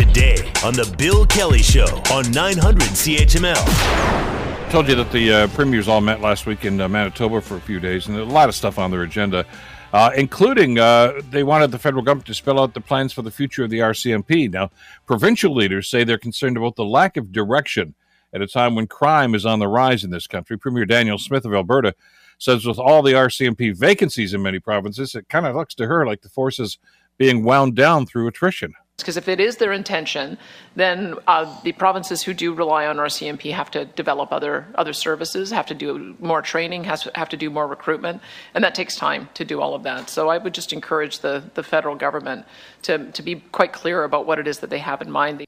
today on The Bill Kelly Show on 900 CHML. Told you that the uh, premiers all met last week in uh, Manitoba for a few days, and a lot of stuff on their agenda, uh, including uh, they wanted the federal government to spell out the plans for the future of the RCMP. Now, provincial leaders say they're concerned about the lack of direction at a time when crime is on the rise in this country. Premier Danielle Smith of Alberta says with all the RCMP vacancies in many provinces, it kind of looks to her like the force is being wound down through attrition. Because if it is their intention, then uh, the provinces who do rely on RCMP have to develop other other services, have to do more training, has have to do more recruitment, and that takes time to do all of that. So I would just encourage the the federal government to to be quite clear about what it is that they have in mind.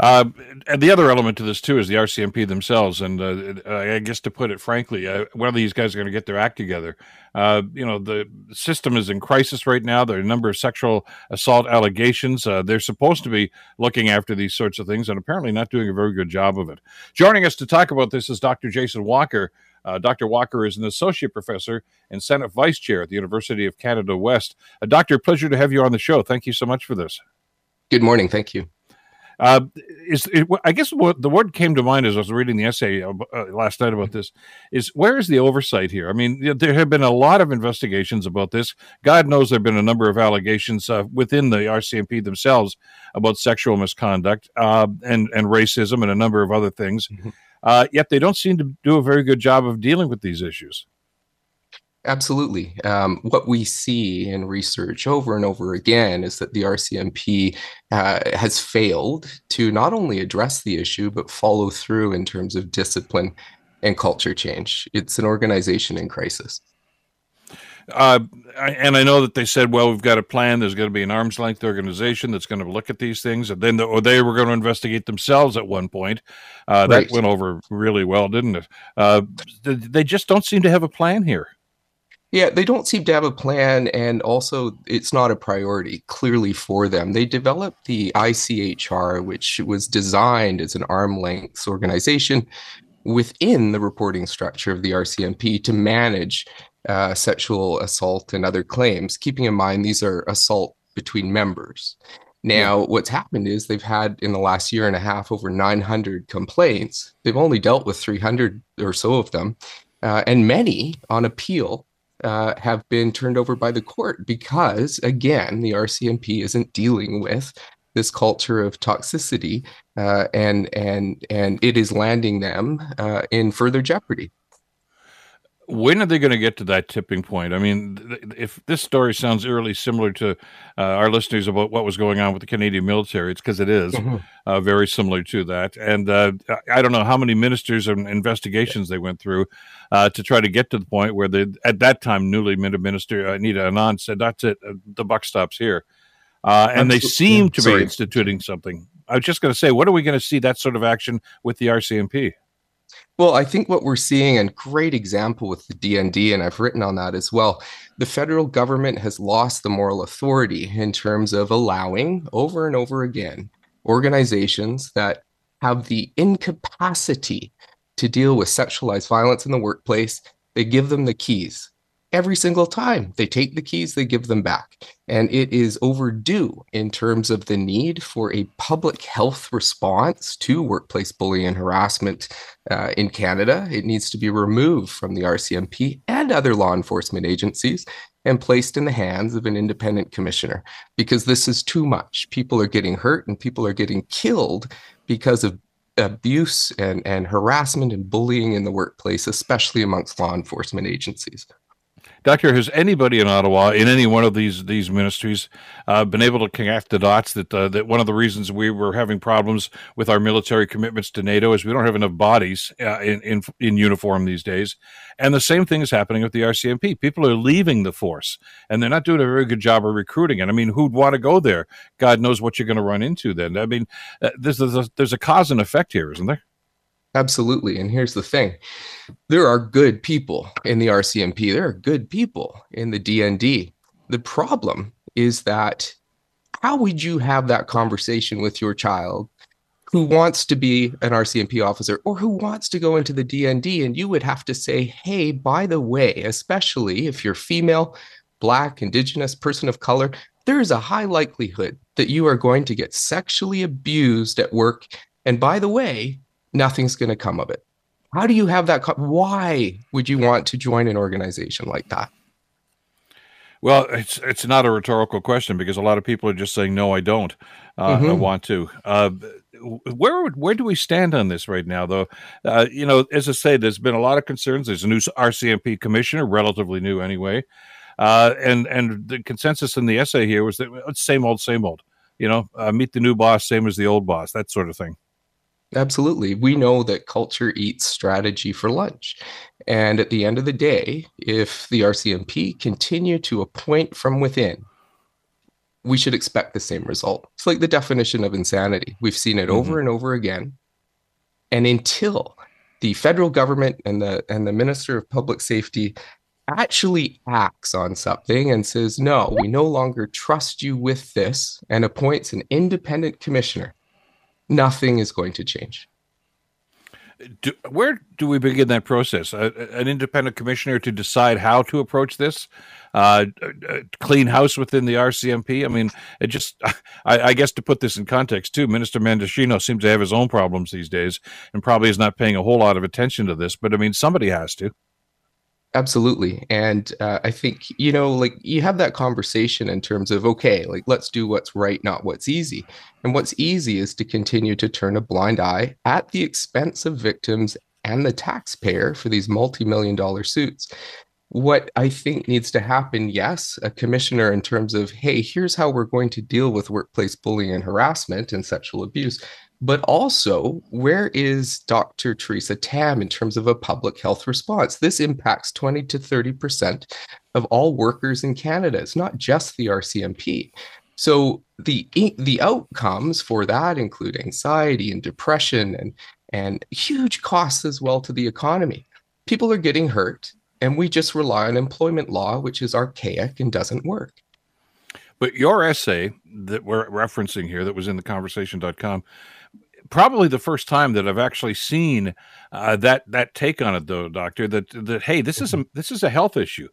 Uh, and the other element to this too is the RCMP themselves, and uh, I guess to put it frankly, uh, one of these guys are going to get their act together. Uh, you know, the system is in crisis right now. There are a number of sexual assault allegations. Uh, they're supposed to be looking after these sorts of things, and apparently not doing a very good job of it. Joining us to talk about this is Dr. Jason Walker. Uh, Dr. Walker is an associate professor and Senate vice chair at the University of Canada West. doctor, pleasure to have you on the show. Thank you so much for this. Good morning. Thank you. Uh, is it, I guess what the word came to mind as I was reading the essay uh, uh, last night about this is where is the oversight here? I mean, there have been a lot of investigations about this. God knows there have been a number of allegations uh, within the RCMP themselves about sexual misconduct uh, and and racism and a number of other things. Mm-hmm. Uh, yet they don't seem to do a very good job of dealing with these issues. Absolutely. Um, what we see in research over and over again is that the RCMP uh, has failed to not only address the issue, but follow through in terms of discipline and culture change. It's an organization in crisis. Uh, and I know that they said, well, we've got a plan. There's going to be an arm's length organization that's going to look at these things. And then the, or they were going to investigate themselves at one point. Uh, that right. went over really well, didn't it? Uh, they just don't seem to have a plan here. Yeah, they don't seem to have a plan, and also it's not a priority clearly for them. They developed the ICHR, which was designed as an arm length organization within the reporting structure of the RCMP to manage uh, sexual assault and other claims, keeping in mind these are assault between members. Now, yeah. what's happened is they've had in the last year and a half over 900 complaints. They've only dealt with 300 or so of them, uh, and many on appeal uh, have been turned over by the court because, again, the RCMP isn't dealing with this culture of toxicity, uh, and and and it is landing them uh, in further jeopardy when are they going to get to that tipping point? I mean, if this story sounds eerily similar to uh, our listeners about what was going on with the Canadian military, it's because it is, mm-hmm. uh, very similar to that. And uh, I don't know how many ministers and investigations they went through uh, to try to get to the point where the at that time newly minted minister Anita Anand said, "That's it, uh, the buck stops here." Uh, and they seem to be instituting something. I was just going to say, what are we going to see that sort of action with the RCMP? Well, I think what we're seeing, and great example with the DND, and I've written on that as well, the federal government has lost the moral authority in terms of allowing over and over again organizations that have the incapacity to deal with sexualized violence in the workplace. They give them the keys every single time they take the keys they give them back. And it is overdue in terms of the need for a public health response to workplace bullying and harassment uh, in canada. It needs to be removed from the rcmp and other law enforcement agencies and placed in the hands of an independent commissioner because this is too much. People are getting hurt and people are getting killed because of abuse and, and harassment and bullying in the workplace especially amongst law enforcement agencies Doctor, has anybody in Ottawa, in any one of these these ministries, uh, been able to connect the dots that uh, that one of the reasons we were having problems with our military commitments to NATO is we don't have enough bodies uh, in, in in uniform these days, and the same thing is happening with the RCMP. People are leaving the force, and they're not doing a very good job of recruiting. And I mean, who'd want to go there? God knows what you're going to run into then. I mean, uh, there's there's a, there's a cause and effect here, isn't there? Absolutely. And here's the thing there are good people in the RCMP, there are good people in the DND. The problem is that how would you have that conversation with your child who wants to be an RCMP officer or who wants to go into the DND? And you would have to say, hey, by the way, especially if you're female, black, indigenous, person of color, there is a high likelihood that you are going to get sexually abused at work. And by the way, nothing's going to come of it. How do you have that? Co- Why would you want to join an organization like that? Well, it's it's not a rhetorical question because a lot of people are just saying no, I don't. Uh, mm-hmm. I want to. Uh, where where do we stand on this right now, though? Uh, you know, as I say, there's been a lot of concerns. There's a new RCMP commissioner, relatively new anyway, uh, and and the consensus in the essay here was that it's same old, same old. You know, uh, meet the new boss, same as the old boss, that sort of thing. Absolutely. We know that culture eats strategy for lunch. And at the end of the day, if the RCMP continue to appoint from within, we should expect the same result. It's like the definition of insanity. We've seen it mm-hmm. over and over again. And until the federal government and the and the Minister of Public Safety actually acts on something and says, no, we no longer trust you with this and appoints an independent commissioner nothing is going to change. Do, where do we begin that process? An independent commissioner to decide how to approach this, uh, clean house within the RCMP. I mean, it just, I, I, guess to put this in context too, Minister Mendicino seems to have his own problems these days, and probably is not paying a whole lot of attention to this. But I mean, somebody has to. Absolutely. And uh, I think, you know, like you have that conversation in terms of, okay, like let's do what's right, not what's easy. And what's easy is to continue to turn a blind eye at the expense of victims and the taxpayer for these multi million dollar suits. What I think needs to happen, yes, a commissioner in terms of, hey, here's how we're going to deal with workplace bullying and harassment and sexual abuse but also where is Dr. Theresa Tam in terms of a public health response? This impacts 20 to 30% of all workers in Canada. It's not just the RCMP. So the the outcomes for that include anxiety and depression and and huge costs as well to the economy. People are getting hurt and we just rely on employment law which is archaic and doesn't work. But your essay that we're referencing here that was in the conversation.com probably the first time that I've actually seen uh, that that take on it, though, Doctor. That that hey, this is a mm-hmm. this is a health issue.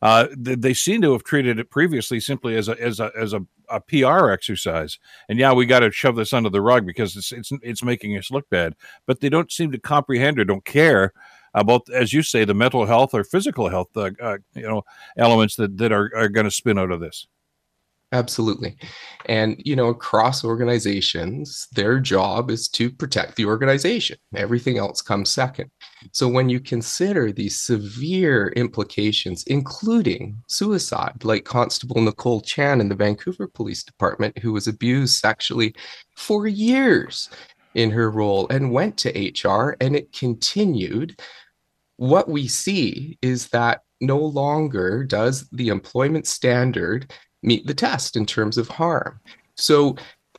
Uh, they, they, seem to have treated it previously simply as a as a as a, a PR exercise, and yeah, we got to shove this under the rug because it's it's it's making us look bad. But they don't seem to comprehend or don't care about, as you say, the mental health or physical health, uh, uh you know, elements that that are, are going to spin out of this. Absolutely. And, you know, across organizations, their job is to protect the organization. Everything else comes second. So when you consider these severe implications, including suicide, like Constable Nicole Chan in the Vancouver Police Department, who was abused sexually for years in her role and went to HR and it continued, what we see is that no longer does the employment standard meet the test in terms of harm. So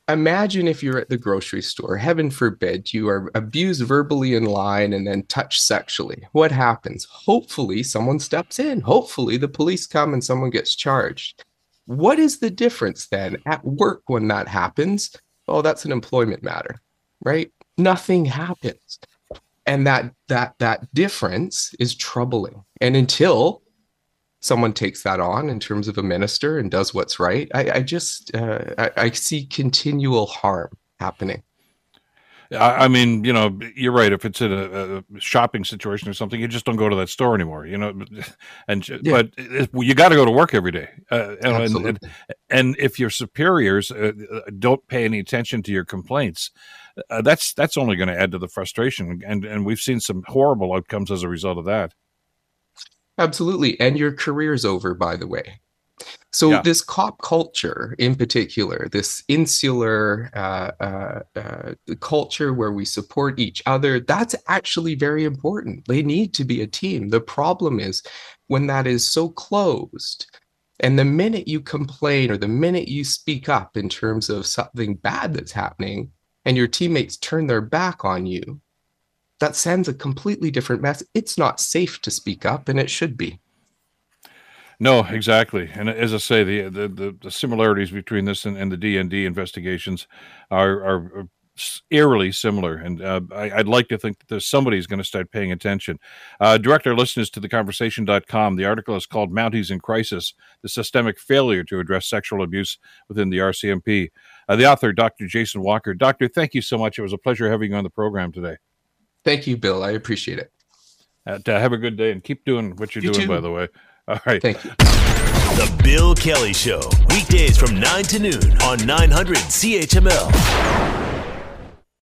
imagine if you're at the grocery store, heaven forbid, you are abused verbally in line and then touched sexually. What happens? Hopefully, someone steps in. Hopefully, the police come and someone gets charged. What is the difference then at work when that happens? Oh, that's an employment matter, right? Nothing happens. And that that that difference is troubling. And until someone takes that on in terms of a minister and does what's right, I, I just uh, I, I, see continual harm happening. I, I, mean, you know, you're right. If it's in a, a, shopping situation or something, you just don't go to that store anymore. You know, and yeah. but it, you got to go to work every day. Uh, and, and, and, if your superiors uh, don't pay any attention to your complaints, uh, that's that's only going to add to the frustration. And and we've seen some horrible outcomes as a result of that. Absolutely. And your career's over, by the way. So, yeah. this cop culture in particular, this insular uh, uh, uh, culture where we support each other, that's actually very important. They need to be a team. The problem is when that is so closed, and the minute you complain or the minute you speak up in terms of something bad that's happening, and your teammates turn their back on you, that sends a completely different message. It's not safe to speak up, and it should be. No, exactly. And as I say, the the, the, similarities between this and, and the DND investigations are, are eerily similar. And uh, I, would like to think that there's somebody who's going to start paying attention. Uh, direct our listeners to theconversation.com. The article is called Mounties in Crisis The Systemic Failure to Address Sexual Abuse Within the RCMP. Uh, the author, Dr. Jason Walker. Doctor, thank you so much. It was a pleasure having you on the program today. Thank you, Bill. I appreciate it. Uh, have a good day and keep doing what you're you doing, too. by the way. All right. Thank you. The Bill Kelly Show, weekdays from 9 to noon on 900 CHML.